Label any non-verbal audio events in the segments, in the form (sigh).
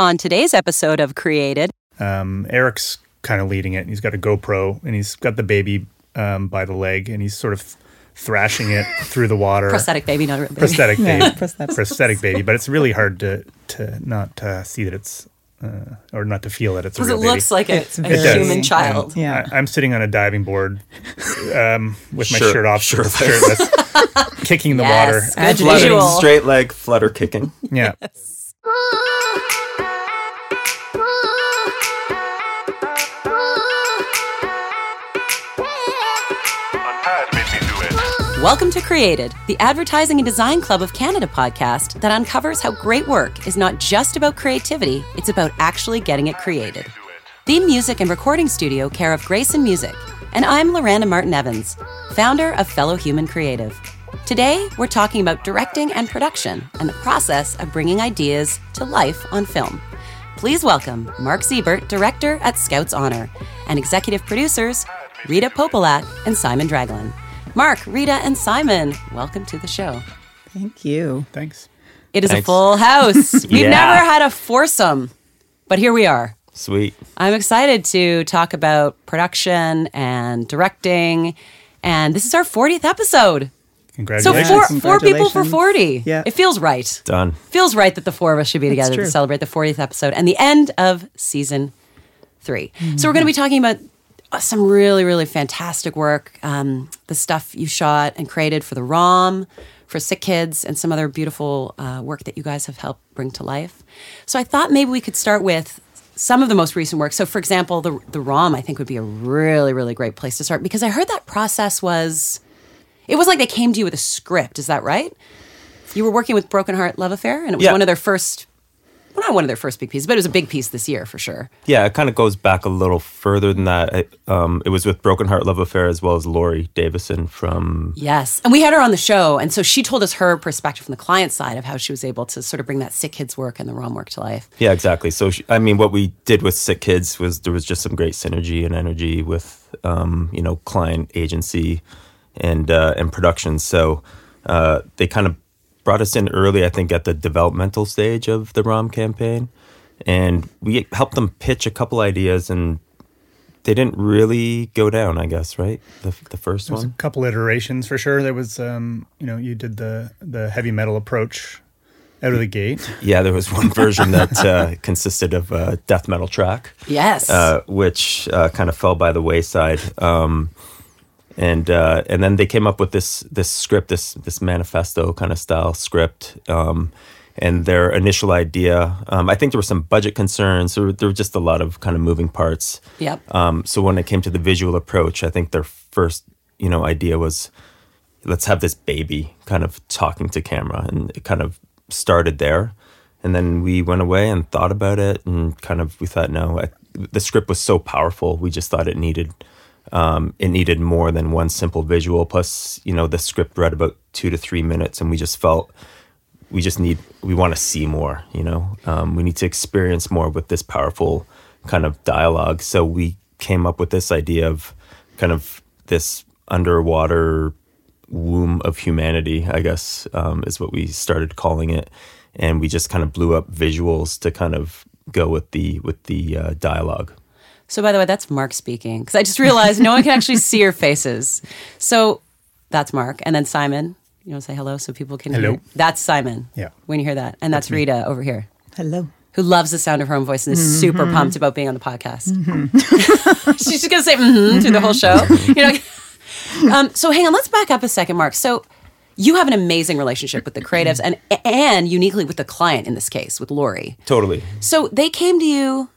On today's episode of Created, Um, Eric's kind of leading it. He's got a GoPro and he's got the baby um, by the leg and he's sort of thrashing it (laughs) through the water. prosthetic baby, not a real baby. Prosthetic Yeah, baby. prosthetic. prosthetic baby. But it's really hard to to not uh, see that it's uh, or not to feel that it's Because it baby. looks like a, It's a very- human child. Yeah. I, I'm sitting on a diving board um, with my Shirt- shirt off, shirtless. shirtless, (laughs) kicking the water. Yes, good Fluttering visual. Straight leg flutter kicking. Yeah. (laughs) Welcome to Created, the Advertising and Design Club of Canada podcast that uncovers how great work is not just about creativity, it's about actually getting it created. Theme music and recording studio care of Grayson Music, and I'm Loranda Martin Evans, founder of Fellow Human Creative. Today, we're talking about directing and production and the process of bringing ideas to life on film. Please welcome Mark Zibert, director at Scouts Honor, and executive producers Rita Popolak and Simon Draglin. Mark, Rita, and Simon, welcome to the show. Thank you. Thanks. It is a full house. (laughs) We've Yeah. never had a foursome, but here we are. Sweet. I'm excited to talk about production and directing, and this is our 40th episode. So Congratulations. four, four people for 40. Yeah. It feels right. Done. Feels right that the four of us should be together to celebrate the 40th episode and the end of season 3 So we're going to be talking about some really, really fantastic work. Um, the stuff you shot and created for the ROM, for Sick Kids, and some other beautiful uh, work that you guys have helped bring to life. So I thought maybe we could start with some of the most recent work. So, for example, the the ROM I think would be a really, really great place to start because I heard that process was it was like they came to you with a script. Is that right? You were working with Broken Heart Love Affair, and it was Yeah. one of their first, well, not one of their first big pieces, but it was a big piece this year for sure. Yeah, it kind of goes back a little further than that. It, um, it was with Broken Heart Love Affair as well as Lori Davison from. Yes. And we had her on the show. And so she told us her perspective from the client side of how she was able to sort of bring that sick kids work and the ROM work to life. Yeah, exactly. So, she, I mean, what we did with Sick Kids was there was just some great synergy and energy with, um, you know, client agency and uh, and production. So uh, they kind of brought us in early, I think, at the developmental stage of the ROM campaign, and we helped them pitch a couple ideas, and they didn't really go down. I guess right the the first There was a couple iterations for sure. There was, um, you know, you did the the heavy metal approach out of the gate. Yeah, there was one version that uh, (laughs) consisted of a death metal track. Yes. uh, which uh, kind of fell by the wayside. Um, and uh, and then they came up with this this script, this this manifesto kind of style script. Um, and their initial idea, um, I think there were some budget concerns. There were, there were just a lot of kind of moving parts. Yep. Um, so when it came to the visual approach, I think their first you know idea was let's have this baby kind of talking to camera, and it kind of started there. And then we went away and thought about it, and kind of we thought, no, I, the script was so powerful. We just thought it needed um, it needed more than one simple visual. Plus, you know, the script read about two to three minutes, and we just felt we just need we want to see more. You know, um, we need to experience more with this powerful kind of dialogue. So we came up with this idea of kind of this underwater womb of humanity, I guess, um, is what we started calling it, and we just kind of blew up visuals to kind of go with the with the uh, dialogue. So, by the way, that's Mark speaking because I just realized no one can actually see your faces. So, that's Mark. And then Simon, you want to say hello so people can Hello. hear? That's Simon. Yeah. When you hear that. And that's, Rita over here, Hello. who loves the sound of her own voice and is Mm-hmm. super pumped about being on the podcast. (laughs) She's just going to say mm-hmm through the whole show. You know? um, so, hang on, let's back up a second, Mark. So, you have an amazing relationship with the creatives and and uniquely with the client in this case, with Lori. Totally. So they came to you,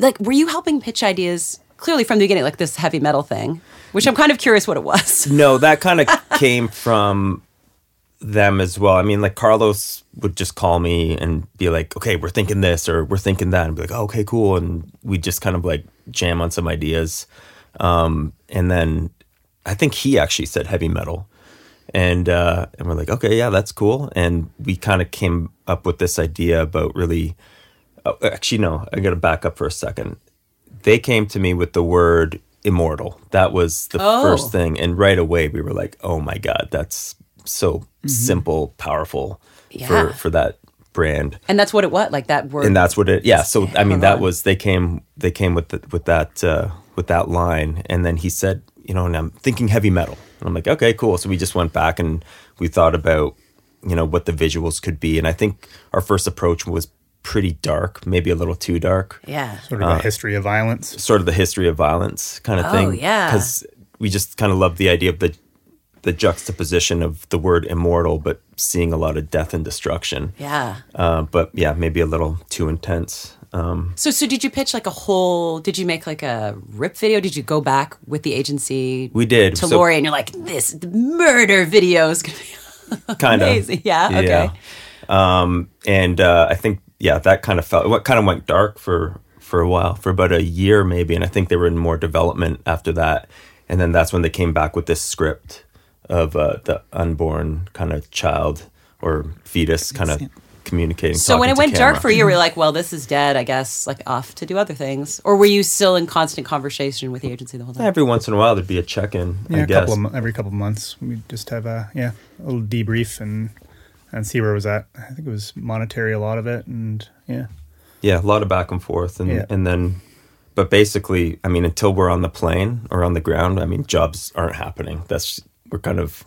like, were you helping pitch ideas clearly from the beginning, like this heavy metal thing, which I'm kind of curious what it was. (laughs) No, that kind of came from them as well. I mean, like Carlos would just call me and be like, "Okay, we're thinking this or we're thinking that," and be like, oh, "Okay, cool," and we just kind of like jam on some ideas. Um, and then I think he actually said heavy metal, and uh, and we're like, "Okay, yeah, that's cool." And we kind of came up with this idea about really. Oh, actually, no, I got to back up for a second. They came to me with the word immortal. That was the Oh. first thing, and right away we were like, "Oh my god, that's so simple, powerful Yeah. for for that brand. And that's what it was. Like that word. and that's what it yeah so i mean that on. was they came they came with the, with that uh, with that line and then he said you know and i'm thinking heavy metal and i'm like okay cool so we just went back and we thought about you know what the visuals could be and i think our first approach was pretty dark maybe a little too dark yeah. Sort of a history of violence. sort of the history of violence kind of Oh, thing yeah. because we just kind of love the idea of the the juxtaposition of the word immortal but seeing a lot of death and destruction Yeah. uh, but yeah maybe a little too intense um, So, so did you pitch like a whole? Did you make like a rip video? Did you go back with the agency? We did. to So- Lori, and you're like, this murder video is gonna be kind of (laughs) amazing. Yeah. Okay. um and uh i think yeah that kind of felt what kind of went dark for for a while for about a year maybe and i think they were in more development after that and then that's when they came back with this script of uh the unborn kind of child or fetus kind of communicating So when it to went dark for you, were you like, well, this is dead. I guess like off to do other things, or were you still in constant conversation with the agency the whole time? every once in a while there'd be a check-in Yeah, i a guess couple of, every couple of months, we just have a yeah a little debrief and and see where it was at. I think it was monetary a lot of it, and yeah, yeah a lot of back and forth and Yeah. and then but basically i mean until we're on the plane or on the ground i mean jobs aren't happening that's we're kind of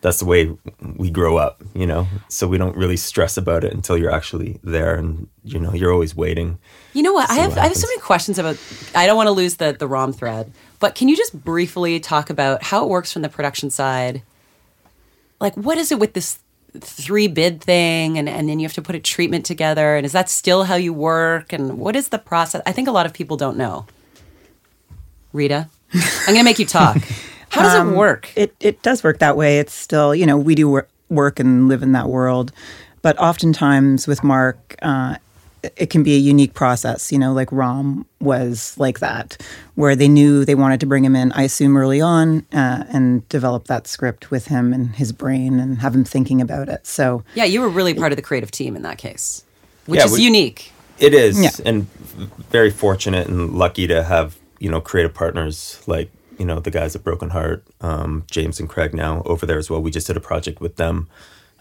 that's the way we grow up you know so we don't really stress about it until you're actually there and you know you're always waiting You know what? I have what I have so many questions about. I don't want to lose the the ROM thread, but can you just briefly talk about how it works from the production side? Like, what is it with this three bid thing, and and then you have to put a treatment together, and is that still how you work? And what is the process? I think a lot of people don't know. Rita, I'm going to make you talk. (laughs) How does it work? It it does work that way. It's still, you know, we do wor- work and live in that world, but oftentimes with Mark, uh, it- it can be a unique process. You know, like Rom was like that, where they knew they wanted to bring him in. I assume early on, uh, and develop that script with him and his brain and have him thinking about it. So yeah, you were really part of the creative team in that case, which Yeah, is we- unique. it is Yeah. and very fortunate and lucky to have you know creative partners like you know the guys at broken heart um, james and craig now over there as well we just did a project with them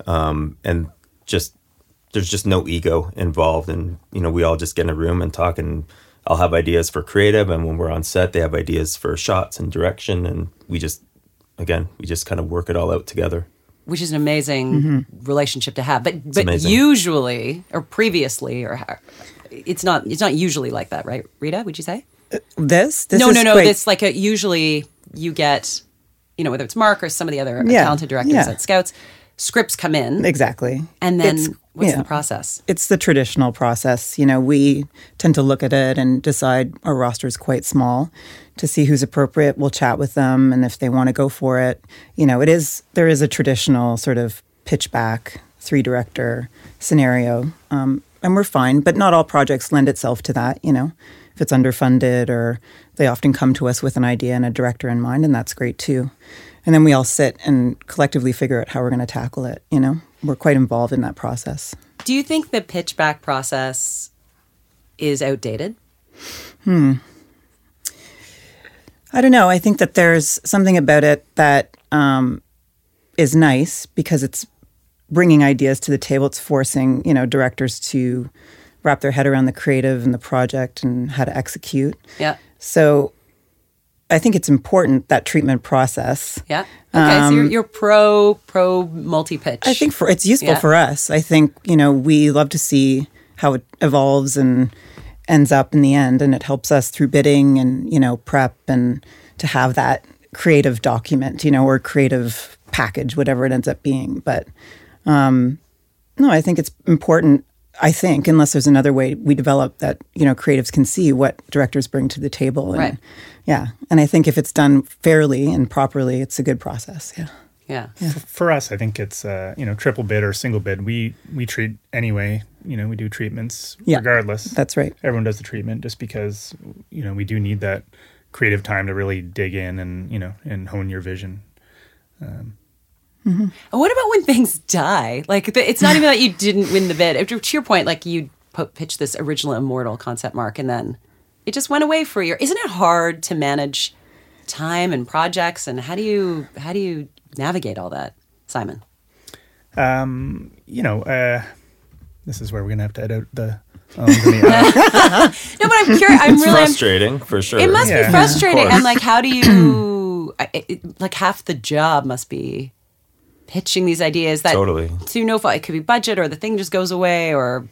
um, and just there's just no ego involved and you know we all just get in a room and talk and i'll have ideas for creative and when we're on set they have ideas for shots and direction and we just again we just kind of work it all out together which is an amazing mm-hmm. relationship to have. But but amazing. usually or previously or how- it's not it's not usually like that, right? Rita, would you say? Uh, this, this no, is no, no. great. This like a, usually you get, you know, whether it's Mark or some of the other Yeah, talented directors yeah. at Scouts, scripts come in, exactly, and then It's- what's yeah. the process? it's the traditional process. You know, we tend to look at it and decide our roster is quite small to see who's appropriate. We'll chat with them, and if they want to go for it, you know, it is there is a traditional sort of pitch back three director scenario, um, and we're fine. But not all projects lend itself to that. You know, if it's underfunded or they often come to us with an idea and a director in mind, and that's great too. And then we all sit and collectively figure out how we're going to tackle it. You know, we're quite involved in that process. Do you think the pitch back process is outdated? hmm I don't know. I think that there's something about it that um, is nice because it's bringing ideas to the table. It's forcing you know directors to wrap their head around the creative and the project and how to execute. Yeah. So I think it's important that treatment process. Yeah. Okay. so you're, you're pro pro multi pitch. Um, I think for it's useful Yeah. for us. I think you know we love to see how it evolves and ends up in the end, and it helps us through bidding and you know prep and to have that creative document, you know, or creative package, whatever it ends up being. But um, no, I think it's important. I think unless there's another way we develop that, you know, creatives can see what directors bring to the table. And, Right. Yeah, and I think if it's done fairly and properly, it's a good process. Yeah. yeah. for us, I think it's uh, you know triple bid or single bid. We we treat anyway. You know, we do treatments Yeah, regardless. That's right. Everyone does the treatment just because you know we do need that creative time to really dig in and you know and hone your vision. And what about when things die? Like it's not even that you didn't win the bid. To your point, like you po- pitched this original immortal concept, Mark, and then it just went away for a year. Isn't it hard to manage time and projects? And how do you how do you navigate all that, Simon? Um, you know, uh, this is where we're gonna have to edit the. Um, the uh, (laughs) No, but I'm curious. I'm It's really. I'm- frustrating for sure. it must Yeah. be frustrating, Of and like, how do you? (clears throat) I- it, like half the job must be pitching these ideas that Totally. to no fault. It could be budget, or the thing just goes away, or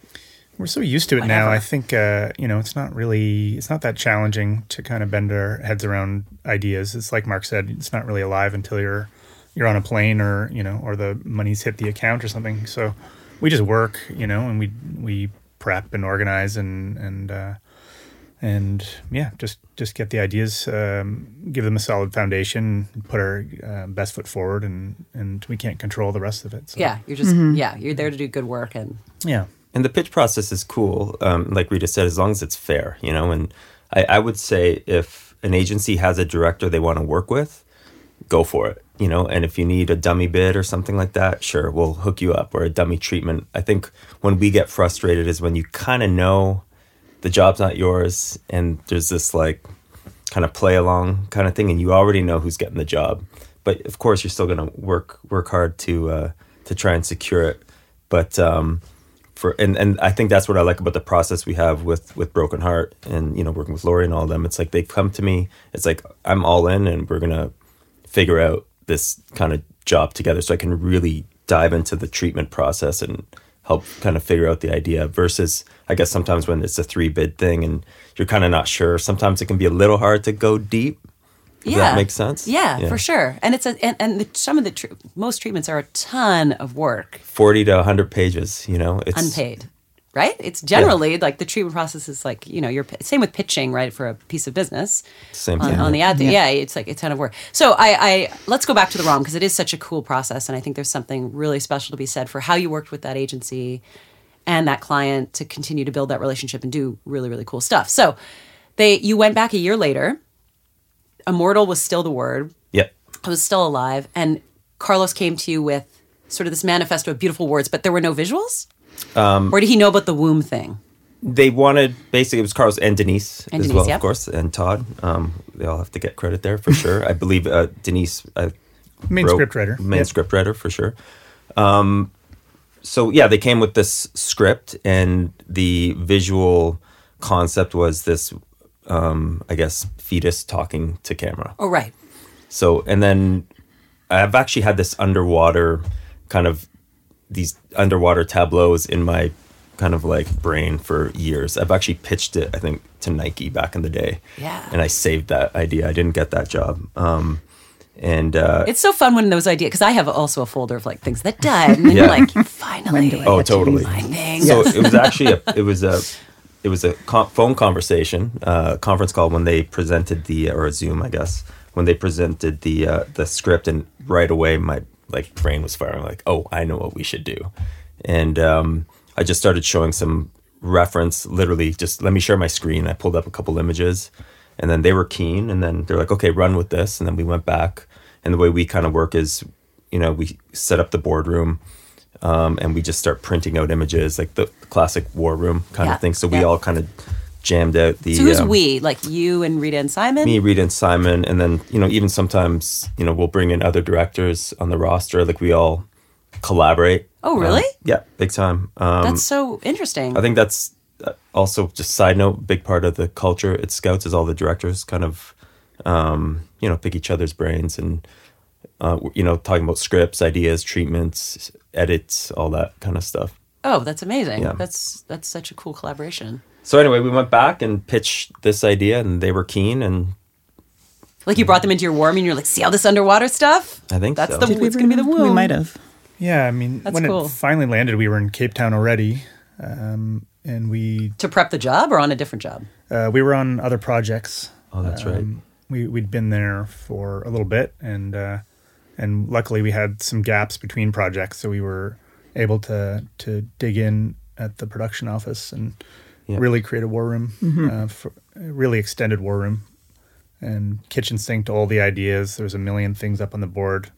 we're so used to it now. I think uh, you know it's not really it's not that challenging to kind of bend our heads around ideas. It's like Mark said, it's not really alive until you're you're on a plane or you know or the money's hit the account or something. So we just work, you know, and we we prep and organize and and uh, and yeah, just just get the ideas, um, give them a solid foundation, put our uh, best foot forward, and and we can't control the rest of it. So, yeah, you're just yeah, you're there to do good work, and yeah. And the pitch process is cool, um, like Rita said, as long as it's fair, you know. And I, I would say if an agency has a director they want to work with, go for it, you know. And if you need a dummy bid or something like that, sure, we'll hook you up or a dummy treatment. I think when we get frustrated is when you kind of know the job's not yours and there's this like kind of play along kind of thing, and you already know who's getting the job. But of course, you're still going to work work hard to uh, to try and secure it. But um, for and and I think that's what I like about the process we have with with Broken Heart and you know working with Lori and all them. It's like they've come to me. It's like I'm all in, and we're gonna figure out this kind of job together, so I can really dive into the treatment process and help kind of figure out the idea. Versus, I guess sometimes when it's a three bid thing and you're kind of not sure, sometimes it can be a little hard to go deep. Does yeah, that make sense? Yeah, for sure. And it's a and, and the, some of the tr- most treatments are a ton of work, Forty to hundred pages. You know, it's unpaid. Right? It's generally like the treatment process is like you know you're same with pitching right for a piece of business. Same on, thing. on the ad. Yeah. it's like a ton of work. So I, I let's go back to the ROM because it is such a cool process, and I think there's something really special to be said for how you worked with that agency and that client to continue to build that relationship and do really really cool stuff. So they you went back a year later. Immortal was still the word. Yep. I was still alive, and Carlos came to you with sort of this manifesto of beautiful words, but there were no visuals. Um, or did he know about the womb thing? they wanted basically it was Carlos and Denise And as Denise, well, yep. of course, and Todd. Um, they all have to get credit there for sure. I believe uh, Denise, uh, Main wrote- script writer. main Yep. script writer for sure. Um, so yeah, they came with this script, and the visual concept was this, um, I guess, fetus talking to camera. Oh, right. So, and then I've actually had this underwater kind of these underwater tableaus in my kind of like brain for years. I've actually pitched it, I think, to Nike back in the day. Yeah. And I saved that idea. I didn't get that job. Um, and uh, It's so fun when those ideas, because I have also a folder of like things that died, and then Yeah. you're like, finally, do I oh, get to totally. So (laughs) it was actually a, it was a it was a con- phone conversation, uh, conference call when they presented the or a Zoom, I guess, when they presented the uh, the script, and right away my like brain was firing, like, oh, I know what we should do, and um, I just started showing some reference, literally, just let me share my screen. I pulled up a couple images, and then they were keen, and then they're like, okay, run with this, and then we went back, and the way we kind of work is, you know, we set up the boardroom um, and we just start printing out images like the classic war room kind Yeah, of thing. So we yeah. all kind of jammed out the. So who's um, we? Like you and Rita and Simon? Me, Rita, and Simon, and then you know even sometimes you know we'll bring in other directors on the roster. Like we all collaborate. Oh, Um, really? yeah, big time. Um, That's so interesting. I think that's uh, also just side note, big part of the culture at Scouts is all the directors kind of, um, you know, pick each other's brains and, uh, you know, talking about scripts, ideas, treatments, edits, all that kind of stuff. oh, that's amazing. Yeah. That's that's such a cool collaboration. So anyway, we went back and pitched this idea, and they were keen, and Like you brought them into your war room and you're like, see all this underwater stuff? I think That's so. the Did it's gonna be the womb. We might have. Yeah, I mean, That's when cool. it finally landed, we were in Cape Town already, um, and we To prep the job or on a different job? uh, we were on other projects. Oh, that's right. We we'd been there for a little bit, and uh, and luckily we had some gaps between projects, so we were able to to dig in at the production office and Yeah. really create a war room, uh, for, a really extended war room, and kitchen sink to all the ideas. There's a million things up on the board.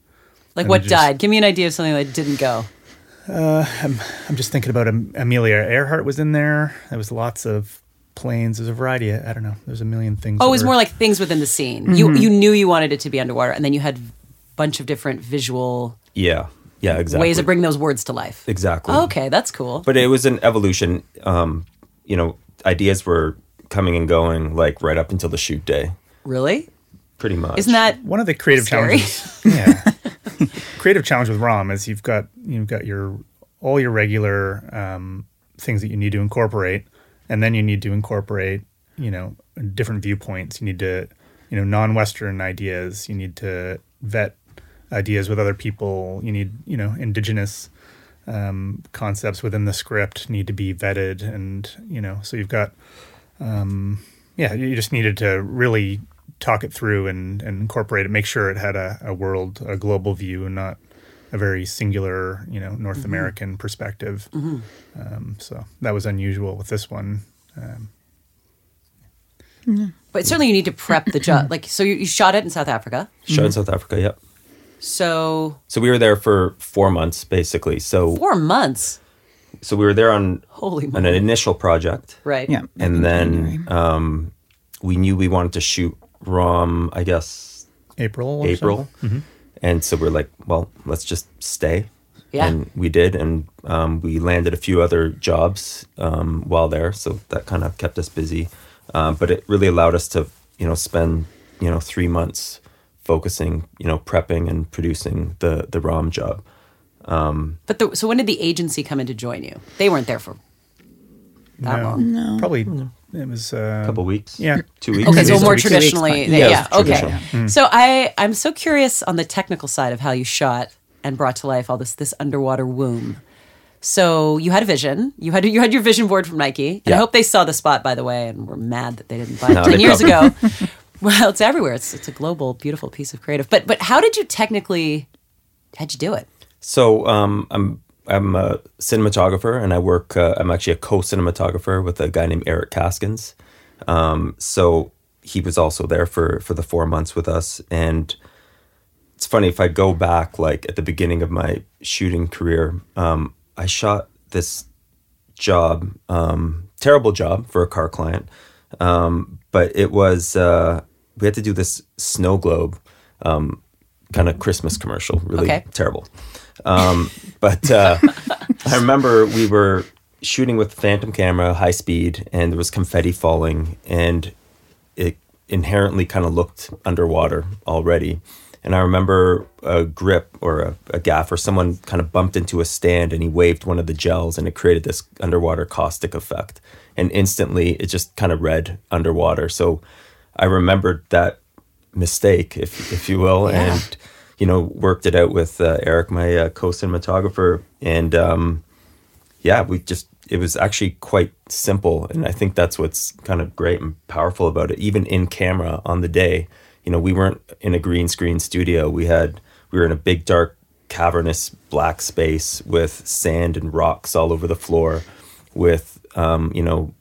Like And what just- died? Give me an idea of something that didn't go. I'm just thinking about Am- Amelia Earhart was in there. There was lots of planes. There's a variety. Of, I don't know. There's a million things. Oh, it was were- more like things within the scene. You you knew you wanted it to be underwater, and then you had a bunch of different visual. Yeah, Yeah, exactly. ways of bringing those words to life. Exactly. Okay, that's cool. But it was an evolution. Um, you know, ideas were coming and going like right up until the shoot day, really? pretty much. Isn't that One of the creative Scary. challenges, (laughs) yeah, creative challenge with ROM is you've got you've got your all your regular um, things that you need to incorporate, and then you need to incorporate you know different viewpoints. You need to you know non-Western ideas. You need to vet ideas with other people. You need you know indigenous um, concepts within the script need to be vetted, and you know so you've got um, yeah, you just needed to really talk it through and, and incorporate it, make sure it had a, a world, a global view, and not a very singular, you know, North American perspective. Um, so that was unusual with this one. Um, But certainly you need to prep the job. (clears throat) Like, so you, you shot it in South Africa. shot in South Africa? Yep. So So we were there for four months, basically. So four months. so we were there on Holy on an initial project, Right. Yeah. and then um, we knew we wanted to shoot ROM. I guess April. or so. April, and so we're like, well, let's just stay. Yeah. And we did, and um, we landed a few other jobs um, while there, so that kind of kept us busy. Um, but it really allowed us to, you know, spend you know three months focusing, you know, prepping and producing the the ROM job. Um, But the, so when did the agency come in to join you? They weren't there for that No, long. Probably it was uh, A couple weeks, Yeah. two weeks. Okay, Two so weeks, more weeks. traditionally, Two yeah, weeks, fine. okay. Yeah, Hmm. So I I'm so curious on the technical side of how you shot and brought to life all this this underwater womb. So you had a vision. You had you had your vision board from Nike. And I hope they saw the spot by the way and were mad that they didn't buy (laughs) it No, ten years probably- ago. (laughs) well, it's everywhere. It's it's a global, beautiful piece of creative. But but how did you technically how'd you do it? So um, I'm I'm a cinematographer, and I work. Uh, I'm actually a co-cinematographer with a guy named Eric Caskins. Um, so he was also there for for the four months with us, and it's funny if I go back like at the beginning of my shooting career. Um, I shot this job, um, terrible job for a car client, um, but it was uh, we had to do this snow globe um, kind of Christmas commercial, really Okay. terrible. Um, but uh, (laughs) I remember we were shooting with Phantom camera, high speed, and there was confetti falling, and it inherently kind of looked underwater already. And I remember a grip or a, a gaff or someone kind of bumped into a stand and he waved one of the gels and it created this underwater caustic effect. And instantly it just kind of read underwater. So I remembered that mistake, if, if you will, Yeah. and, you know, worked it out with uh, Eric, my uh, co cinematographer. And, um, yeah, we just it was actually quite simple, and I think that's what's kind of great and powerful about it. Even in camera on the day, you know, we weren't in a green screen studio. We had we were in a big dark cavernous black space with sand and rocks all over the floor, with um, you know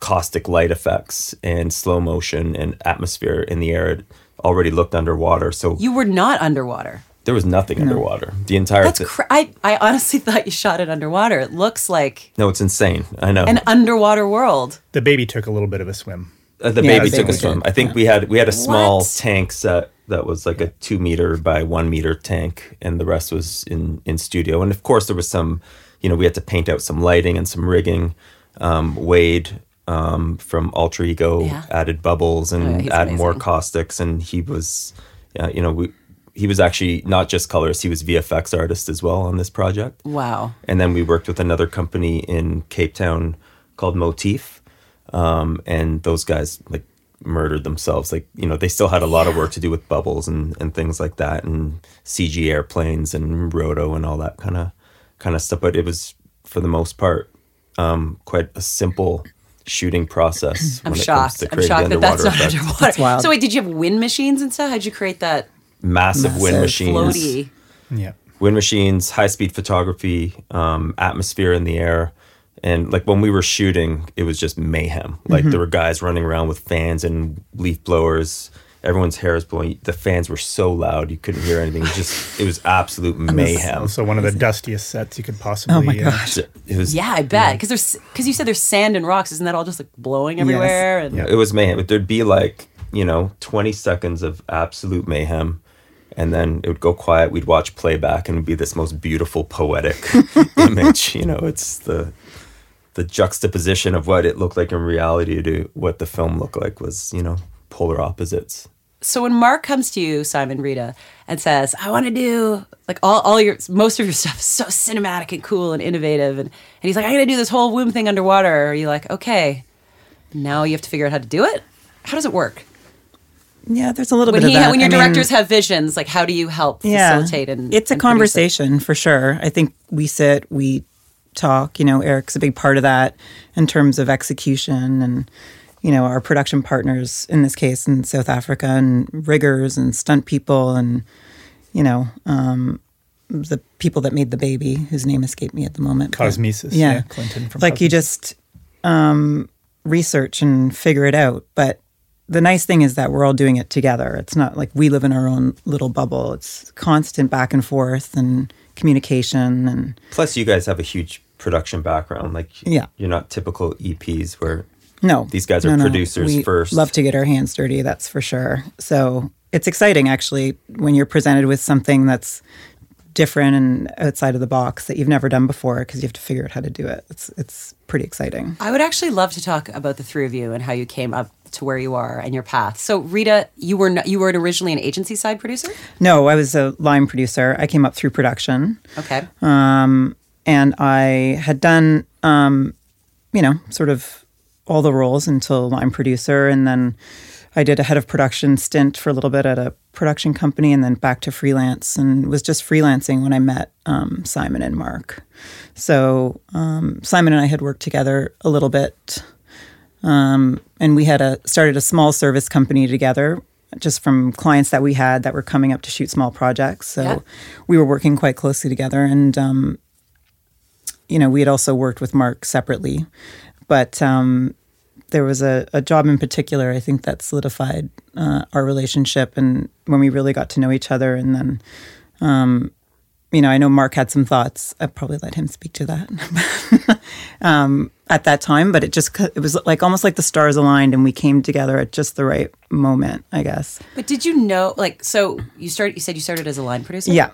caustic light effects and slow motion and atmosphere in the air. It already looked underwater, so You were not underwater. there was nothing underwater. The entire That's thi- cra- I I honestly (laughs) thought you shot it underwater. It looks like no, it's insane. I know. an underwater world. The baby took a little bit of a swim. Uh, the Yeah, baby took a swim. did. I think we had we had a small What? tank set that was like a two meter by one meter tank, and the rest was in in studio. And of course, there was some, you know, we had to paint out some lighting and some rigging. Um, Wade um, from Alter Ego Yeah. added bubbles and Oh, yeah, he's added more caustics, and he was, yeah, you know, we. He was actually not just colorist; he was VFX artist as well on this project. Wow. And then we worked with another company in Cape Town called Motif. Um, and those guys like murdered themselves. Like, you know, they still had a lot of work to do with bubbles and, and things like that and CG airplanes and roto and all that kind of kind of stuff. But it was for the most part um, quite a simple shooting process. (clears throat) I'm when it comes shocked. I'm shocked that that's not effect. underwater. That's wild. So wait, did you have wind machines and stuff? How'd you create that Massive wind Massive machines. floaty? Yeah. wind machines, high speed photography, um, atmosphere in the air. And like when we were shooting, it was just mayhem. Like there were guys running around with fans and leaf blowers. Everyone's hair is blowing. The fans were so loud you couldn't hear anything. It was just it was absolute mayhem. So one of the dustiest sets you could possibly. Oh my uh, gosh. It was Yeah, I bet. Because there's because you said there's sand and rocks. Isn't that all just like blowing everywhere? And Yeah. it was mayhem. But there'd be like you know twenty seconds of absolute mayhem, and then it would go quiet. We'd watch playback, and it'd be this most beautiful poetic (laughs) image. You know, it's the the juxtaposition of what it looked like in reality to what the film looked like was you know polar opposites. So when Mark comes to you, Simon Rita, and says, "I want to do like all, all your most of your (laughs) stuff is so cinematic and cool and innovative," and, and he's like, "I'm gonna do this whole womb thing underwater," are you like, "Okay, now you have to figure out how to do it"? How does it work? Yeah, there's a little When bit he of that. when your I mean, directors have visions, like how do you help facilitate and it's a and produce it? conversation for sure i think we sit we talk you know eric's a big part of that in terms of execution and you know our production partners in this case in south africa and riggers and stunt people and you know um, the people that made the baby whose name escaped me at the moment but- yeah, Yeah, Clinton from like you just um, research and figure it out. But the nice thing is that we're all doing it together. It's not like we live in our own little bubble. It's constant back and forth and communication and Plus, you guys have a huge production background. Like, Yeah. you're not typical EPs where no These guys are producers we first. love to get our hands dirty that's for sure so it's exciting actually when you're presented with something that's different and outside of the box that you've never done before because you have to figure out how to do it it's it's pretty exciting I would actually love to talk about the three of you and how you came up to where you are and your path. So Rita, you were not, you were originally an agency side producer. no i was a line producer i came up through production Okay. Um, and I had done, um, you know, sort of all the roles until line producer, and then I did a head of production stint for a little bit at a production company, and then back to freelance, and was just freelancing when I met um, Simon and Mark. So um, Simon and I had worked together a little bit, um, and we had a started a small service company together. Just from clients that we had that were coming up to shoot small projects, so Yeah. we were working quite closely together. And um, you know, we had also worked with Mark separately, but um, there was a, a job in particular, I think, that solidified uh, our relationship and when we really got to know each other. And then, um, you know, I know Mark had some thoughts. I probably let him speak to that (laughs) um, at that time, but it just it was like almost like the stars aligned and we came together at just the right moment, I guess. But did you know, like, so you started? You said you started as a line producer. Yeah.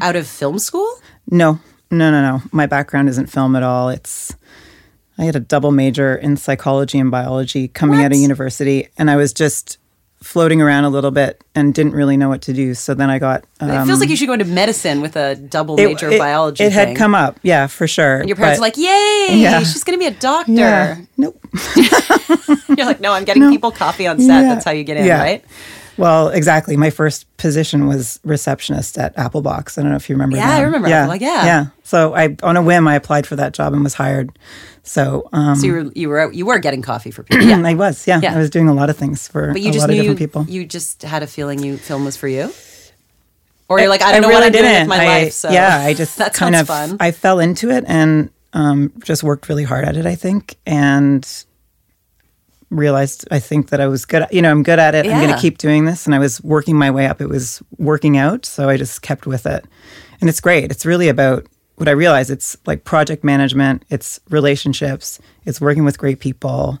Out of film school. No, no, no, no. My background isn't film at all. It's I had a double major in psychology and biology coming out of university, and I was just floating around a little bit and didn't really know what to do. So then I got. Um, it feels like you should go into medicine with a double it- major it- biology. It had thing. come up, yeah, for sure. And your parents but- are like, "Yay, Yeah. she's going to be a doctor." yeah, nope. (laughs) You're like, "No, I'm getting (laughs) people coffee on set. Yeah. That's how you get in, right?" Well, exactly. My first position was receptionist at Applebox. I don't know if you remember. Yeah, I remember Yeah, yeah. yeah. So I, on a whim, I applied for that job and was hired. So, um, So you were you were you were getting coffee for people. (clears throat) Yeah. I was. Yeah, Yeah. I was doing a lot of things for But you a just lot of knew different you, people. you just had a feeling you film was for you, or you're like, I don't know really what I'm doing with didn't. my I- life. So yeah, I just (laughs) that kind of fun. I fell into it and um, just worked really hard at it. I think and realized I think that I was good. You know, I'm good at it. I'm going to keep doing this, and I was working my way up. It was working out, so I just kept with it, and it's great. It's really about what I realize. It's like project management. It's relationships. It's working with great people.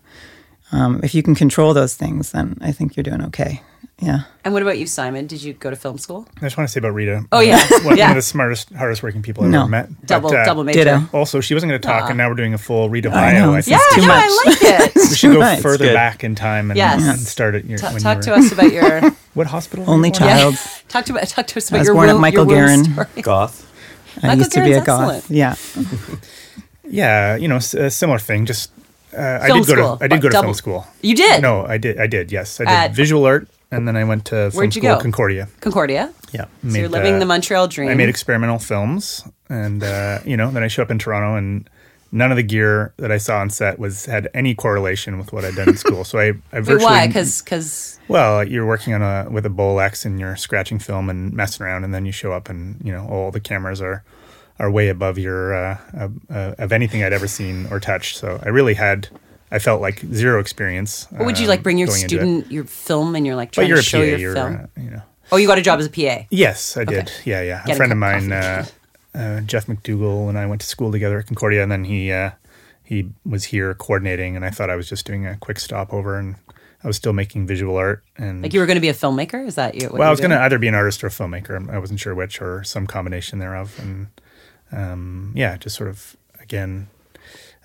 Um, if you can control those things, then I think you're doing okay. Yeah. and what about you, Simon? Did you go to film school? I just want to say about Rita. Oh, yeah. one, Yeah. one of the smartest, hardest working people I've No. ever met. Double But, uh, double major. Ditto. Also, she wasn't going to talk, and now we're doing a full Rita I bio. know. I Yeah, too no, much. I like it. (laughs) we should go much. further back in time and, Yes. and start at your. Ta- when talk you to us about your (laughs) What hospital? Only were you at? child. (laughs) talk to talk to us I about was your born at Michael your womb Garron. story. Goth. I Michael used to be a Garron's goth. excellent. Yeah. Yeah, you know, s- a similar thing. Just uh, I did go school. to I did go to Double- film school. You did? No, I did. I did. Yes, I did At- visual art, and then I went to film Where'd you school go? Concordia. Concordia. Yeah, So you're living uh, the Montreal dream. I made experimental films, and uh, you know, then I show up in Toronto, and none of the gear that I saw on set was had any correlation with what I'd done in school. So I, I (laughs) Wait, why? Because because well, you're working on a with a Bolex and you're scratching film and messing around, and then you show up, and you know, all the cameras are are way above your uh, uh, uh, of anything I'd ever seen or touched. So I really had. I felt like zero experience. what would you um, like bring your going into it. student your film and you're like trying you're to show PA. your film? uh, you know. Oh, you got a job as a PA. Yes, I did. Yeah, yeah. Getting a friend of mine, uh, uh, Jeff McDougall, and I went to school together at Concordia, and then he uh, he was here coordinating, and I thought I was just doing a quick stopover, and I was still making visual art and Like you were going to be a filmmaker? Is that you? well, I was going to either be an artist or a filmmaker. I wasn't sure which or some combination thereof. And um, yeah, just sort of again,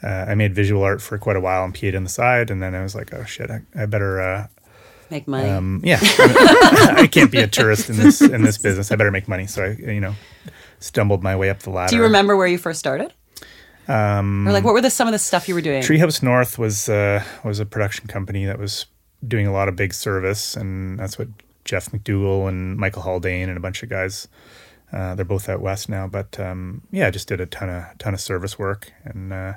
uh, I made visual art for quite a while and PA'd on the side, and then I was like, oh shit, I, I better. Uh, make money. um, yeah, (laughs) I can't be a tourist in this in this business. I better make money. So I, you know, stumbled my way up the ladder. Do you remember where you first started? Um, or like, what were the some of the stuff you were doing? Treehouse North was uh, was a production company that was doing a lot of big service, and that's what Jeff McDougall and Michael Haldane and a bunch of guys. Uh, they're both out west now, but um, yeah, I just did a ton of ton of service work, and uh,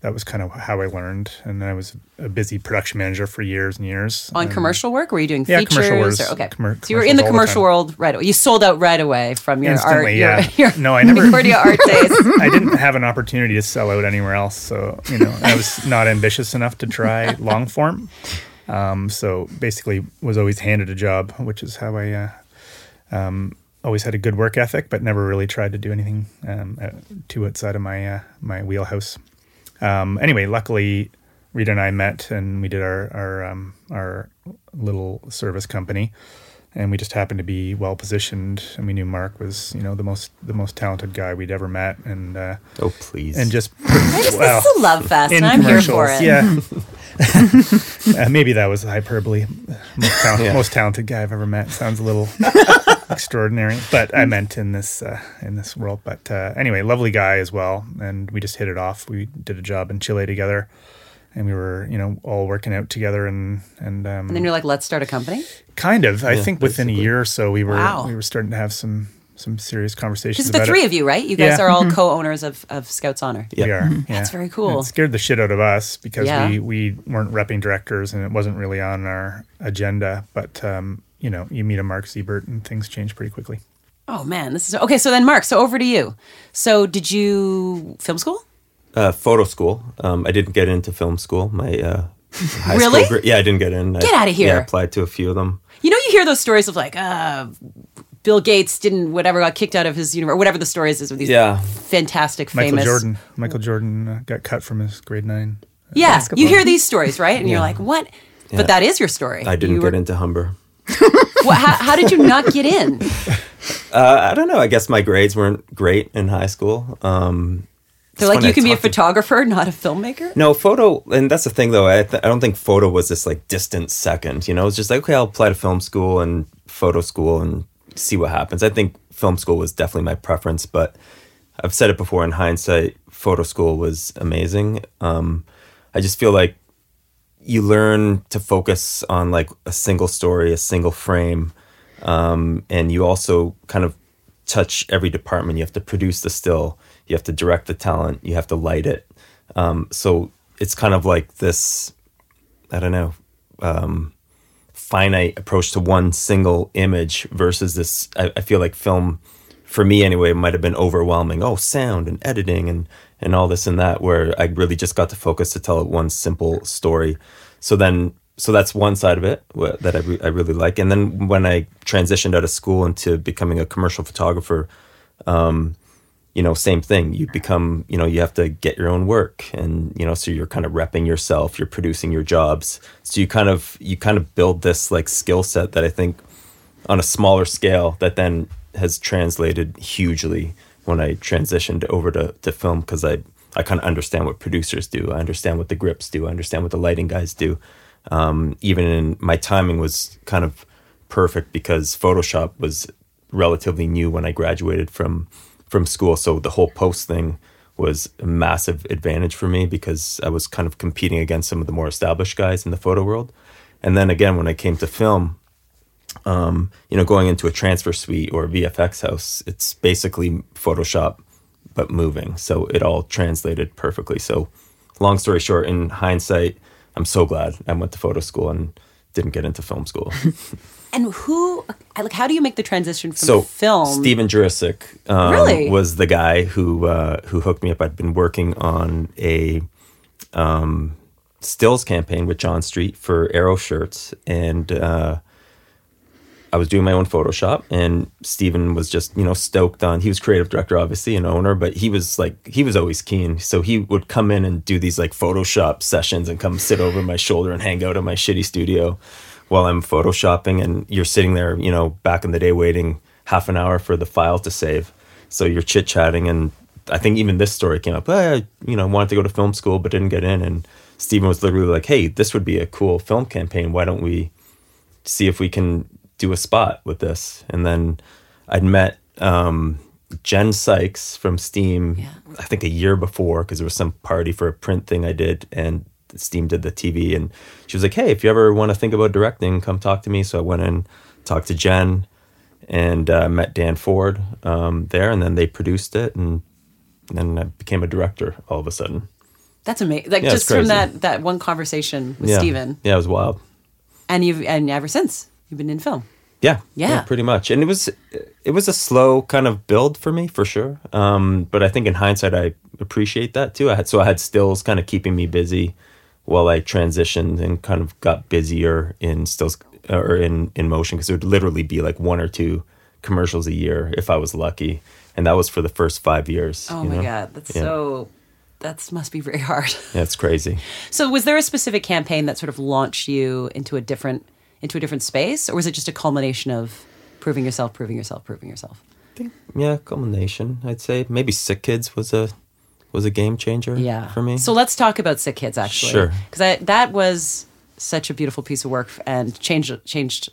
that was kind of how I learned. And I was a busy production manager for years and years. On And- commercial work? Were you doing Yeah, features? commercial was- or, okay. commer- so you were in the commercials all the commercial world right away. You sold out right away from your Instantly, art. yeah. Your, (laughs) your No, I never- Concordia art (laughs) days. I didn't have an opportunity to sell out anywhere else, so you know I was not ambitious enough to try (laughs) long form. Um, so basically, was always handed a job, which is how I uh, um, always had a good work ethic, but never really tried to do anything um, uh, too outside of my uh, my wheelhouse. Um, anyway, luckily, Rita and I met, and we did our our um, our little service company and we just happened to be well positioned and we knew mark was you know the most the most talented guy we'd ever met and uh Oh please. and just (laughs) (laughs) This is a love fest, and I'm here for it. yeah (laughs) uh, maybe that was hyperbole most, tal- Yeah. most talented guy i've ever met sounds a little extraordinary but i meant in this uh, in this world but uh, anyway lovely guy as well and we just hit it off we did a job in chile together and we were you know all working out together and and um And then you're like, let's start a company. Kind of. I Yeah, think within a year or so, we were Wow. we were starting to have some some serious conversations. Because the about three it. of you, right? You guys Yeah. are all co-owners of, of Scouts Honor. Yeah. We are. Yeah. That's very cool. It scared the shit out of us because Yeah. we we weren't repping directors and it wasn't really on our agenda. But um, you know, you meet a Mark Zibert and things change pretty quickly. Oh man, this is okay. So then, Mark. So over to you. So did you film school? uh, photo school. Um, I didn't get into film school. My uh, high Really? school. gra- yeah, I didn't get in. I- out of here. Yeah, I applied to a few of them. You know, you hear those stories of like, uh, Bill Gates didn't whatever got kicked out of his universe, whatever the stories is with these Yeah. fantastic, Michael famous. Jordan. Michael Jordan uh, got cut from his grade nine. Yeah, Basketball. you hear these stories, right? And you're like, what? Yeah. But that is your story. I didn't You get were- into Humber. What, how, how did you not get in? Uh, I don't know. I guess my grades weren't great in high school. Um, They're like, you I can be a talked to- photographer, not a filmmaker. No, photo, and that's the thing though. I, th- I don't think photo was this like distant second. You know, it's just like okay, I'll apply to film school and photo school and see what happens. I think film school was definitely my preference, but I've said it before. In hindsight, photo school was amazing. Um, I just feel like you learn to focus on like a single story, a single frame, um, and you also kind of touch every department. You have to produce the still, you have to direct the talent, you have to light it. Um, so it's kind of like this, I don't know, um, finite approach to one single image versus this. I, I feel like film, for me anyway, might have been overwhelming. Oh, sound and editing and and all this and that, where I really just got to focus to tell one simple story. So then, so that's one side of it that I, re- I really like. And then when I transitioned out of school into becoming a commercial photographer, um, you know, same thing. You become, you know, you have to get your own work, and you know, so you're kind of repping yourself. You're producing your jobs. So you kind of, you kind of build this like skill set that I think, on a smaller scale, that then has translated hugely when I transitioned over to to film because I I kind of understand what producers do. I understand what the grips do. I understand what the lighting guys do. Um, even in my timing was kind of perfect because Photoshop was relatively new when I graduated from from school. So the whole post thing was a massive advantage for me because I was kind of competing against some of the more established guys in the photo world. And then again, when I came to film, um, you know, going into a transfer suite or VFX house, it's basically Photoshop but moving. So it all translated perfectly. So long story short, in hindsight, I'm so glad I went to photo school and didn't get into film school. (laughs) And who, like, how do you make the transition from so film? Stephen Jurisic um, Really? was the guy who uh, who hooked me up. I'd been working on a um, stills campaign with John Street for Arrow shirts, and uh, I was doing my own Photoshop, and Stephen was just you know stoked on. He was creative director, obviously, and owner, but he was like he was always keen. So he would come in and do these like Photoshop sessions and come sit over my shoulder and hang out in my shitty studio while I'm photoshopping, and you're sitting there, you know, back in the day waiting half an hour for the file to save. So you're chit chatting, and I think even this story came up. I, you know, wanted to go to film school but didn't get in, and Stephen was literally like, "Hey, this would be a cool film campaign. Why don't we see if we can do a spot with this?" And then I'd met um, Jen Sykes from Steam. Yeah. I think a year before because there was some party for a print thing I did, and Steam did the TV, and she was like, "Hey, if you ever want to think about directing, come talk to me." So I went in, talked to Jen, and uh, met Dan Ford um, there, and then they produced it, and then I became a director all of a sudden. That's amazing. Like Yeah, just from that that one conversation with yeah. Stephen. Yeah, it was wild. And you've and ever since you've been in film. Yeah, Yeah. pretty much. And it was it was a slow kind of build for me for sure. Um, but I think in hindsight, I appreciate that too. I had so I had stills kind of keeping me busy while I transitioned and kind of got busier in stills or in in motion because it would literally be like one or two commercials a year if I was lucky, and that was for the first five years. Oh my know? god, that's Yeah. so that must be very (laughs) hard. Yeah, crazy. So was there a specific campaign that sort of launched you into a different into a different space or was it just a culmination of proving yourself, proving yourself, proving yourself? Yeah, culmination. I'd say maybe Sick Kids was a was a game changer. Yeah. for me. So let's talk about Sick Kids actually. Sure. Cuz that was such a beautiful piece of work and changed changed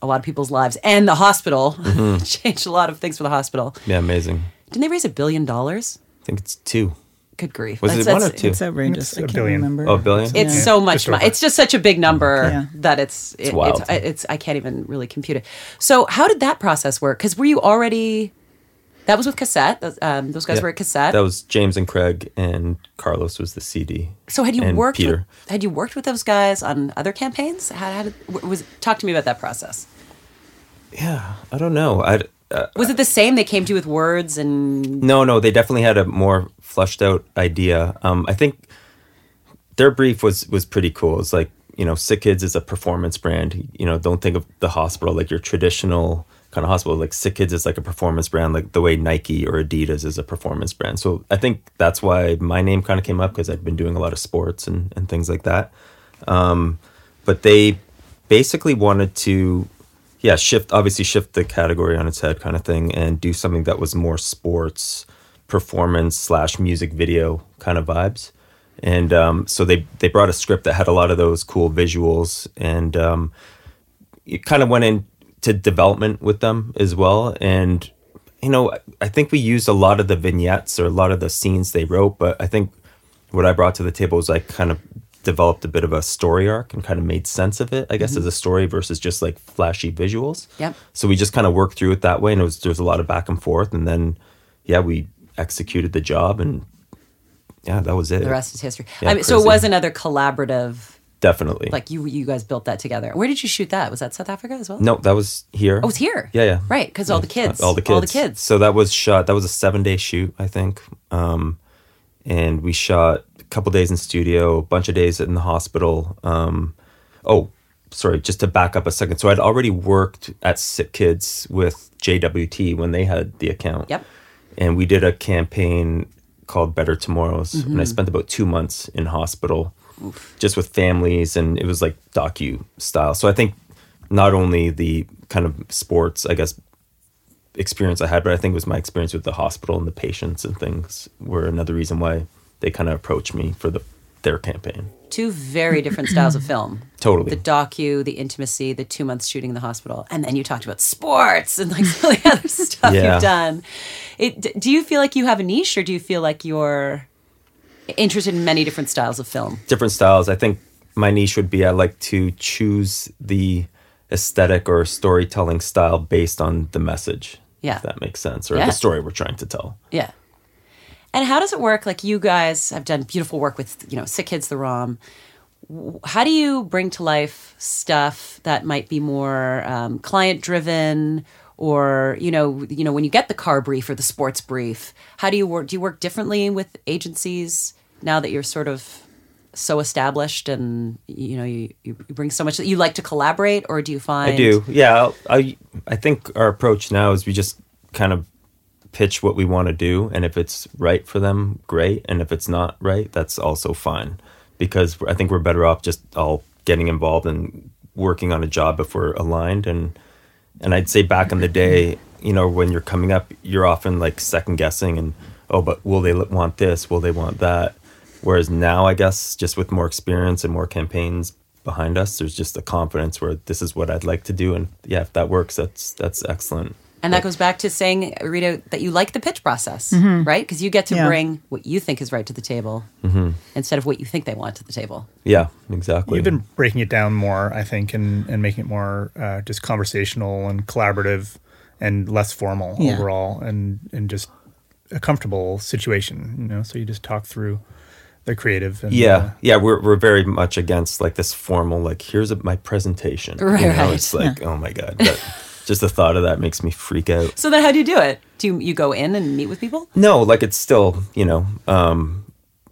a lot of people's lives and the hospital Mm-hmm. (laughs) changed a lot of things for the hospital. yeah, amazing. Didn't they raise a billion dollars? I think it's two. Good grief. Was it one or two? It's outrageous. It's I a can't billion. remember. Oh, a billion? It's Yeah. so much Just money. It's just such a big number Yeah. that it's it- wild. It's, it's I can't even really compute it. So how did that process work? Because were you already? That was with cassette. Those- Um, those guys Yeah. were at cassette. That was James and Craig, and Carlos was the CD. so had you worked? Peter? With, had you worked with those guys on other campaigns? How, how did was talk to me about that process? Yeah, I don't know. I uh, Was it the same? They came to you with words and no, no. They definitely had a more flushed out idea. Um, I think their brief was was pretty cool. It's like you know, Sick Kids is a performance brand. You know, don't think of the hospital like your traditional kind of hospital. Like Sick Kids is like a performance brand, like the way Nike or Adidas is a performance brand. So I think that's why my name kind of came up because I'd been doing a lot of sports and and things like that. Um, but they basically wanted to yeah shift obviously shift the category on its head kind of thing and do something that was more sports performance slash music video kind of vibes. And um, so they they brought a script that had a lot of those cool visuals and um, it kind of went into development with them as well. And you know I- i think we used a lot of the vignettes or a lot of the scenes they wrote but i think what i brought to the table was like kind of developed a bit of a story arc and kind of made sense of it i guess as a story versus just like flashy visuals Yep. so we just kind of worked through it that way and it was there was a lot of back and forth and then yeah we executed the job and yeah that was it the rest is history. Yeah, I mean, so it was another collaborative. definitely Like you, you guys built that together. Where did you shoot that? Was that South Africa as well? no that was here Oh, it was here. yeah yeah Right, because all the kids, all the kids all the kids. so that was shot that was a seven day shoot i think um and we shot couple days in studio a bunch of days in the hospital. Um oh sorry just to back up a second. So i'd already worked at sick kids with jwt when they had the account. Yep. and we did a campaign called better tomorrows. Mm-hmm. and i spent about two months in hospital just with families. And it was like docu style. So i think not only the kind of sports i guess experience i had but i think it was my experience with the hospital and the patients and things were another reason why they kind of approached me for the their campaign Two very different styles of film. (clears throat) Totally. The docu, the intimacy, the two months shooting in the hospital, and then you talked about sports and like (laughs) all the other stuff Yeah. you've done. It, do you feel like you have a niche, or do you feel like you're interested in many different styles of film? different styles. I think my niche would be I like to choose the aesthetic or storytelling style based on the message. Yeah. If that makes sense. Or Yeah. the story we're trying to tell. Yeah. And how does it work? Like you guys have done beautiful work with, you know, Sick Kids, the ROM. How do you bring to life stuff that might be more um, client driven, or you know, you know, when you get the car brief or the sports brief, how do you work? Do you work differently with agencies now that you're sort of so established and you know you, you bring so much that you like to collaborate or do you find I do. Yeah, I I think our approach now is we just kind of pitch what we want to do, and if it's right for them, great, and if it's not right, that's also fine, because I think we're better off just all getting involved and working on a job if we're aligned, and and I'd say back in the day, you know, when you're coming up, you're often like second guessing and oh, but will they want this? Will they want that? Whereas now, I guess, just with more experience and more campaigns behind us, there's just a confidence where this is what I'd like to do, and yeah, if that works, that's that's excellent. And that goes back to saying rita that you like the pitch process right because you get to Yeah. bring what you think is right to the table instead of what you think they want to the table Yeah, exactly. You've been breaking it down more, I think, and, and making it more uh, just conversational and collaborative and less formal Yeah. overall, and and just a comfortable situation. You know, so you just talk through the creative. And, yeah, uh, yeah, we're we're very much against like this formal like here's a, my presentation. Right, you know, right. It's like oh my god, that, just the thought of that makes me freak out. so then how do you do it do you, you go in and meet with people No, like it's still you know um,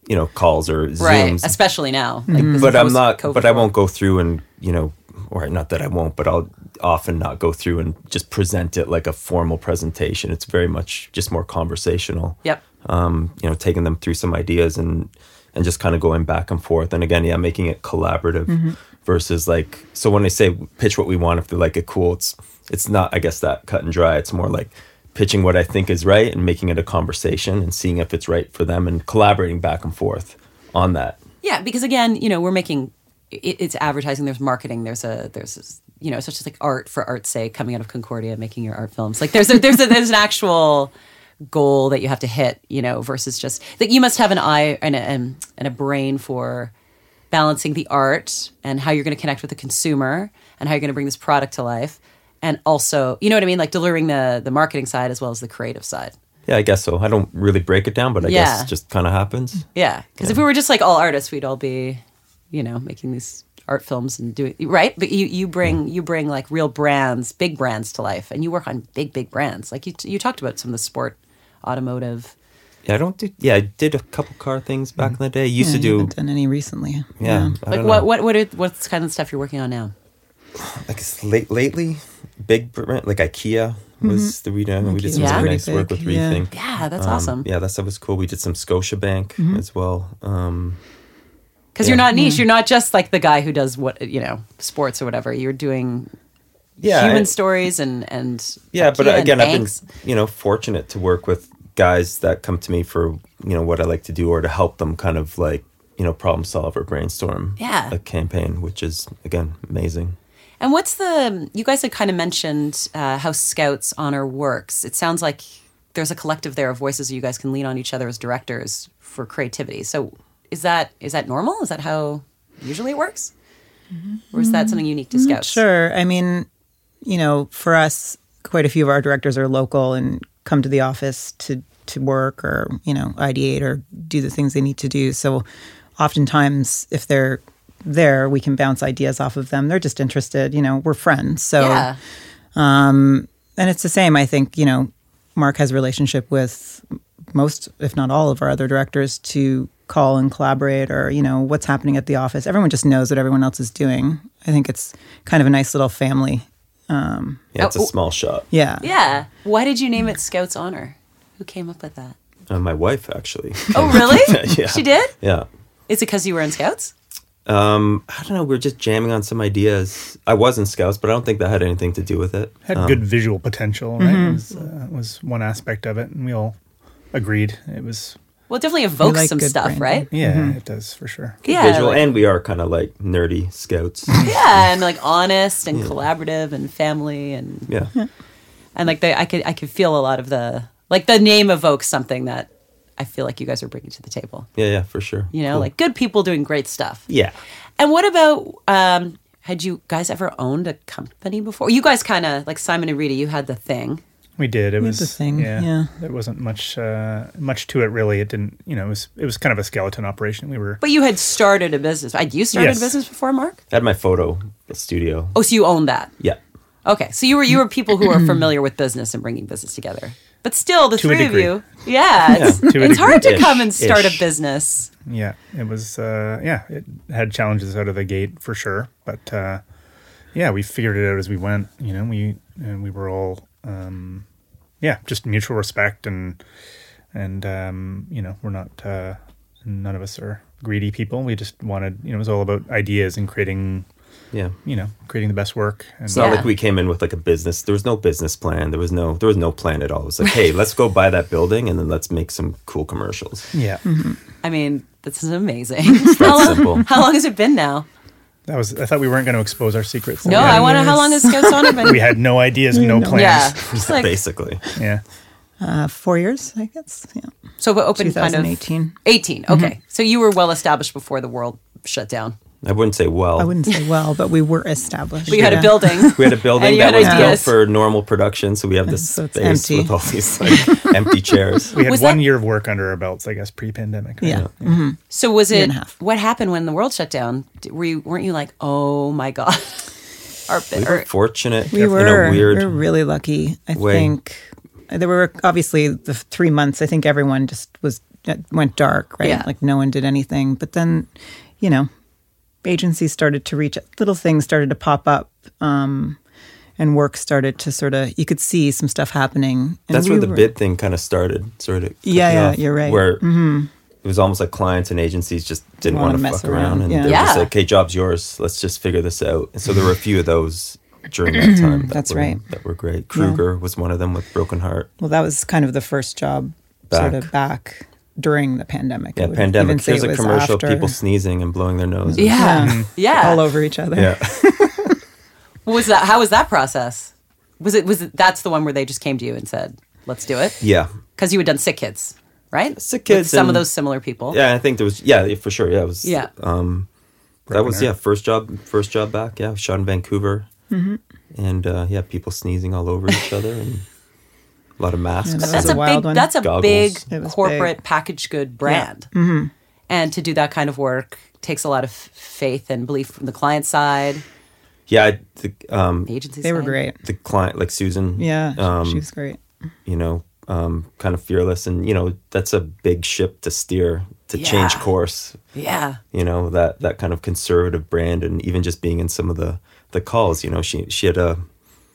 you know calls or right zooms, especially now like this but I'm not. COVID But I won't go through and you know, or not that I won't, but I'll often not go through and just present it like a formal presentation. It's very much just more conversational. yep um, you know, taking them through some ideas and and just kind of going back and forth. And again, yeah, making it collaborative versus like so when they say pitch what we want, if they like it cool, it's it's not I guess that cut and dry. It's more like pitching what I think is right and making it a conversation and seeing if it's right for them and collaborating back and forth on that. Yeah, because again, you know, we're making it, it's advertising. There's marketing. There's a there's you know, it's just like art for art's sake, coming out of Concordia, making your art films. Like there's a there's a there's an actual goal that you have to hit. You know, versus just that you must have an eye and a, and a brain for balancing the art and how you're going to connect with the consumer and how you're going to bring this product to life, and also, you know what I mean, like delivering the the marketing side as well as the creative side. Yeah, I guess so. I don't really break it down, but I Yeah. guess it just kind of happens. Yeah, because if we were just like all artists, we'd all be, you know, making these art films and doing right. But you you bring you bring like real brands, big brands to life, and you work on big big brands. Like you you talked about some of the sport, automotive. Yeah, I don't do. Yeah, I did a couple car things back mm. in the day. Used Yeah, to you do. haven't done any recently. Yeah, I Like don't what what what are, what's kind of stuff you're working on now? Like late lately, big brand like IKEA was the we did we did some IKEA. really Yeah. nice work with big, yeah. Rethink. Yeah, that's Um, awesome. Yeah, that stuff was cool. We did some Scotia Bank as well. Um, Because you're not niche. You're not just like the guy who does what you know sports or whatever. You're doing yeah, human I- stories and and yeah, but IKEA and again, I've been you know fortunate to work with guys that come to me for you know what I like to do or to help them kind of like you know problem solve or brainstorm Yeah. a campaign, which is again amazing. And what's the? You guys had kind of mentioned uh, how Scouts Honor works. It sounds like there's a collective there of voices you guys can lean on each other as directors for creativity. So is that is that normal? Is that how usually it works, or is that something unique to Scouts? Sure. I mean, you know, for us, quite a few of our directors are local and come to the office to to work or you know ideate or do the things they need to do. So, oftentimes, if they're there, we can bounce ideas off of them. They're just interested. You know, we're friends. So, Yeah. and it's the same. I think you know, Mark has a relationship with most, if not all, of our other directors to call and collaborate, or you know, what's happening at the office. Everyone just knows what everyone else is doing. I think it's kind of a nice little family. um Yeah, it's a Oh, small shop. Yeah, Yeah. Why did you name it Scouts Honor? Who came up with that? Uh, my wife actually. Oh, really? (laughs) Yeah. She did. yeah. Is it because you were in Scouts? Um, I don't know. We are just jamming on some ideas. I was in Scouts, but I don't think that had anything to do with it. had Um, good visual potential, right? Was, uh, was one aspect of it, and we all agreed it was. Well, it definitely evokes like some good stuff, branding. right? Yeah, it does for sure. Yeah. visual, like- and we are kind of like nerdy Scouts. (laughs) yeah, and like honest and collaborative and family and yeah. and like the, I could I could feel a lot of the like the name evokes something that I feel like you guys are bringing to the table. Yeah, yeah, for sure. You know, Cool. like good people doing great stuff. yeah. And what about um had you guys ever owned a company before? You guys kind of like Simon and Rita. You had the thing. We did. It We was the thing, Yeah, yeah. there wasn't much uh, much to it really. It didn't. You know, it was it was kind of a skeleton operation. We were. But you had started a business. Had you started Yes. a business before, Mark? I had my photo studio. Oh, so you owned that. Yeah. Okay, so you were you were people who are familiar with business and bringing business together. But still, the To a three of you, yeah, it's, a it's hard to come and start Ish. a business. Yeah, it was. Uh, yeah, it had challenges out of the gate for sure, but uh, yeah, we figured it out as we went. You know, we and we were all, um, yeah, just mutual respect and and um, you know, we're not. Uh, none of us are greedy people. We just wanted, you know, it was all about ideas and creating, Yeah. you know, creating the best work. And It's not Yeah. like we came in with like a business. There was no business plan. There was no there was no plan at all. It was like, hey, let's go (laughs) buy that building and then let's make some cool commercials. yeah, I mean, this is amazing. (laughs) how, long, simple. how long has it been now? that was. I thought we weren't going to expose our secrets. No, I had, want to. How long has Scouts (laughs) on it been? we had no ideas, no plans. yeah, just like basically. yeah. Uh, four years, I guess. Yeah. so. But open kind of 2018. 18. Okay, so you were well established before the world shut down. I wouldn't say well. I wouldn't say well, but we were established. we you had a building. (laughs) we had a building that had was built for normal production, so we have this So space empty. with all these like (laughs) empty chairs. We had Was one that- year of work under our belts, I guess, pre-pandemic. right? Yeah. Mm-hmm. So was it? and a half. What happened when the world shut down? D- Were you, weren't you like, oh my god? (laughs) Our, We or, were fortunate We in were, a weird we were really lucky. I way. think there were obviously the three months. I think everyone just was uh, went dark, right? Yeah. Like no one did anything. But then, you know, agencies started to reach little things started to pop up, um, and work started to sort of. You could see some stuff happening. And That's we where the were- bid thing kind of started, sort of. Yeah, yeah, off, you're right. Where it was almost like clients and agencies just didn't Wanna mess fuck around, around, and yeah. they were just like, "Hey, job's yours. Let's just figure this out." And so there were a few of those (clears throat) during that time. That That's were, right. That were great. Kruger was one of them with Broken Heart. Well, that was kind of the first job, sort of back during the pandemic. Yeah, pandemic. even say Here's a commercial: after. people sneezing and blowing their noses. yeah, yeah. (laughs) all over each other. Yeah. (laughs) What was that? How was that process? Was it? Was it? That's the one where they just came to you and said, "Let's do it," yeah. because you had done Sick Kids, right? Sick With Kids some of those similar people. Yeah, I think there was. Yeah, for sure. Yeah, it was. Yeah. Um, that was yeah first job first job back. Yeah, shot in Vancouver, Mm-hmm. and uh, yeah, people sneezing all over each other and a lot of masks. that that's a a, big. one. That's a Goggles. big corporate big. packaged good brand, Mm-hmm. and to do that kind of work takes a lot of faith and belief from the client side, yeah, the um, the agency. They were great. the client like Susan. Yeah, um, she was great. you know, um, kind of fearless, and you know that's a big ship to steer to change course. Yeah, you know that that kind of conservative brand and even just being in some of the the calls you know she she had a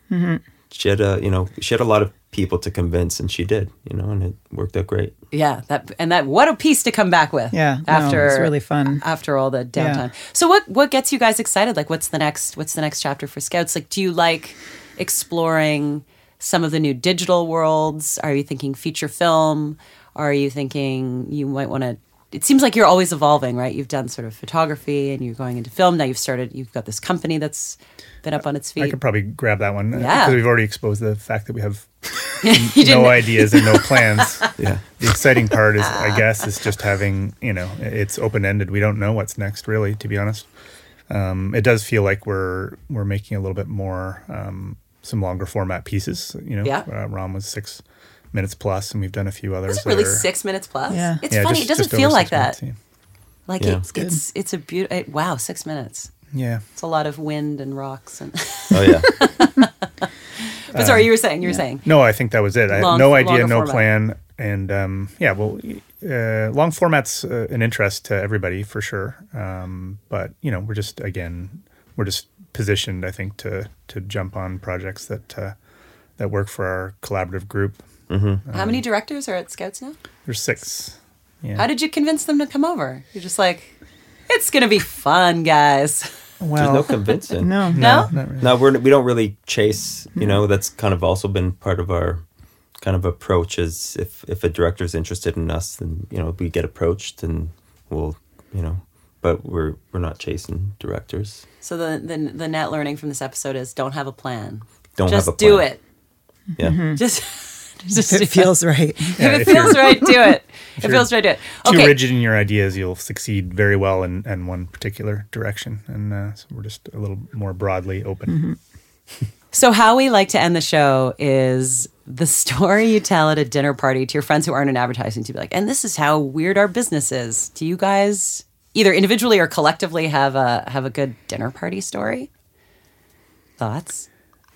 Mm-hmm. she had a you know she had a lot of people to convince and she did you know and it worked out great yeah. That and that. What a piece to come back with. Yeah, no, after it's really fun. after all the downtime. So what what gets you guys excited? Like what's the next what's the next chapter for Scouts? Like do you like exploring some of the new digital worlds? Are you thinking feature film? Are you thinking you might want to it seems like you're always evolving, right? You've done sort of photography and you're going into film. Now you've started you've got this company that's been up on its feet. I could probably grab that one. Uh, yeah. Because we've already exposed the fact that we have you (laughs) no didn't ideas and no plans. (laughs) yeah the exciting part is, I (laughs) guess, is just having, you know, it's open ended. We don't know what's next, really, to be honest. Um, it does feel like we're we're making a little bit more um, some longer format pieces. You know, Yeah. uh, Rom was six minutes plus, and we've done a few others. Is it really that are- six minutes plus? Yeah. It's yeah, funny. just- it doesn't feel like that. minutes, Like Yeah. it's it's it's a beautiful. Wow, six minutes. Yeah. yeah. It's a lot of wind and rocks and. oh yeah but sorry, you were saying. You were saying. No, I think that was it. I Long- had no idea, no format. plan, and um, yeah, well, uh, long format's uh, an interest to everybody for sure. Um, but you know, we're just again, we're just positioned, I think, to to jump on projects that uh, that work for our collaborative group. How many directors are at Scouts now? There's six. Yeah. How did you convince them to come over? You're just like, it's gonna be fun, guys. (laughs) there's no (laughs) convincing No, No, not really. no we're we don't really chase you know mm-hmm. that's kind of also been part of our kind of approach is if if a director's interested in us then you know we get approached and we'll you know but we're we're not chasing directors So the, the the net learning from this episode is don't have a plan. don't just have a plan. do it. yeah mm-hmm. Just (laughs) just If it feels right. If it if feels right, do it. If it (laughs) feels right, do it. Too rigid in your ideas, you'll succeed very well in, in one particular direction, and uh, so we're just a little more broadly open. So, how we like to end the show is the story you tell at a dinner party to your friends who aren't in advertising to be like, and this is how weird our business is. Do you guys either individually or collectively have a have a good dinner party story? Thoughts?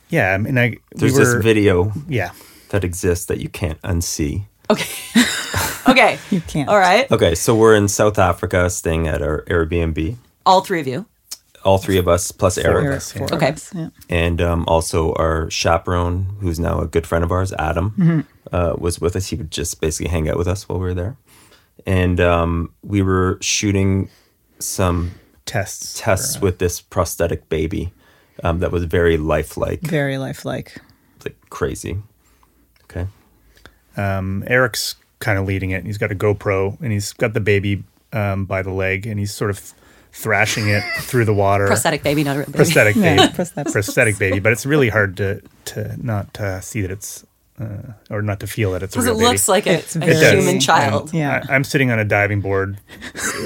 Yeah, I mean, I there's we were, this video Yeah, that exists that you can't unsee. Okay. (laughs) okay. (laughs) You can't. All right. Okay, so we're in South Africa staying at our Airbnb. All three of you. All three of us plus Eric. Eric, us, yeah. four of Okay. us, yeah. and um, also our chaperone, who's now a good friend of ours, Adam, uh, was with us. He would just basically hang out with us while we were there, and um, we were shooting some Tests. tests with this prosthetic baby um, that was very lifelike, Very lifelike. like crazy. Okay, Um, Eric's kind of leading it. He's got a GoPro and he's got the baby um, by the leg and he's sort of thrashing it (laughs) through the water. Prosthetic baby, not a real baby. prosthetic Yeah, baby, prosthetic. prosthetic baby. But it's really hard to to not uh, see that it's uh, or not to feel that it's a Because real it baby. looks like a, It's a very- does. human And child. Yeah. I, I'm sitting on a diving board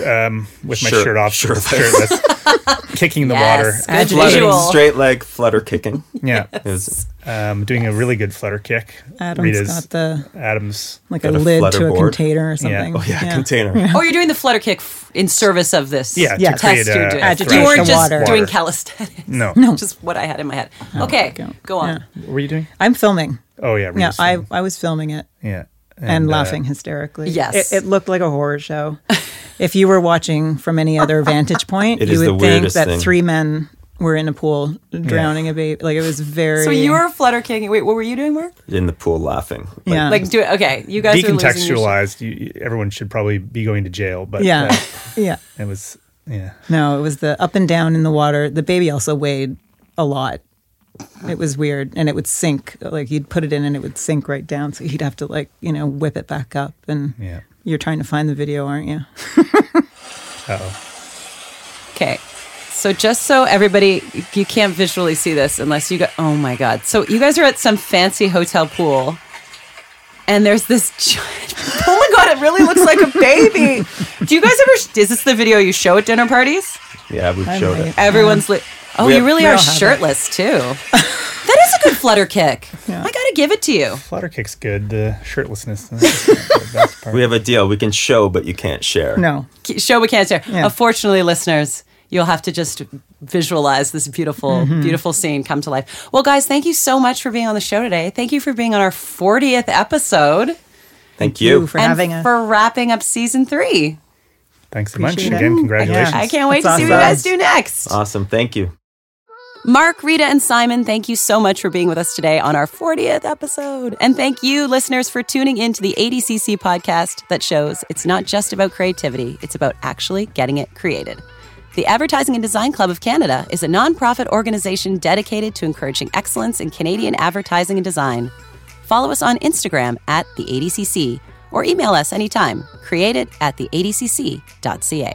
um, with my Shirt- shirt off, shirtless. shirtless, (laughs) kicking the water. Yes. Good Agitated. visual. straight leg flutter kicking. Yeah, (laughs) It was um, doing a really good flutter kick. Adam's Rita's got the Adams. like a a lid to a board. container or something. oh yeah, container. Oh, you're doing the flutter kick f- in service of this Yeah, to Yes. create test a, you're doing. a You weren't just water. doing calisthenics. No. no, just what I had in my head. Okay, go. go on. Yeah. What were you doing? I'm filming. Oh yeah, Yeah, I. I was filming it yeah, and, uh, laughing hysterically. Yes. It, it looked like a horror show. if you were watching from any other (laughs) vantage point, It you would think that thing. three men were in a pool drowning a baby. Like it was very. So you were flutter kicking. Wait, what were you doing, Mark? In the pool laughing. Like, Yeah. Like, do it. Okay, you guys are losing your shit. decontextualized. You, you- everyone should probably be going to jail, but Yeah. uh, (laughs) yeah. it was yeah. No, it was the up and down in the water. The baby also weighed a lot. It was weird, and it would sink. Like you'd put it in, and it would sink right down. So you'd have to like you know whip it back up. And Yeah. you're trying to find the video, aren't you? Oh. Okay. So just so everybody, you can't visually see this unless you go. Oh my god! So you guys are at some fancy hotel pool, and there's this. (laughs) Giant, oh my god! It really looks like a baby. (laughs) Do you guys ever? Is this the video you show at dinner parties? Yeah, we've showed it. Everyone's li- Oh, We you have- really are all have shirtless too. (laughs) that is a good flutter kick. Yeah. I gotta give it to you. Flutter kick's good. The shirtlessness. (laughs) That's the best part. We have a deal. We can show, but you can't share. No. show we can't share. Yeah. Unfortunately, listeners, you'll have to just visualize this beautiful, Mm-hmm. beautiful scene come to life. Well, guys, thank you so much for being on the show today. Thank you for being on our 40th episode Thank You you. for and having us. for wrapping up season three. Thanks so bunch. Appreciate it. Again, congratulations. I can't wait That's to see what you guys do next. Awesome. Thank you. Mark, Rita, and Simon, thank you so much for being with us today on our 40th episode. And thank you, listeners, for tuning in to the ADCC podcast that shows it's not just about creativity, it's about actually getting it created. The Advertising and Design Club of Canada is a nonprofit organization dedicated to encouraging excellence in Canadian advertising and design. Follow us on Instagram at the ADCC or email us anytime, created at theadcc.ca.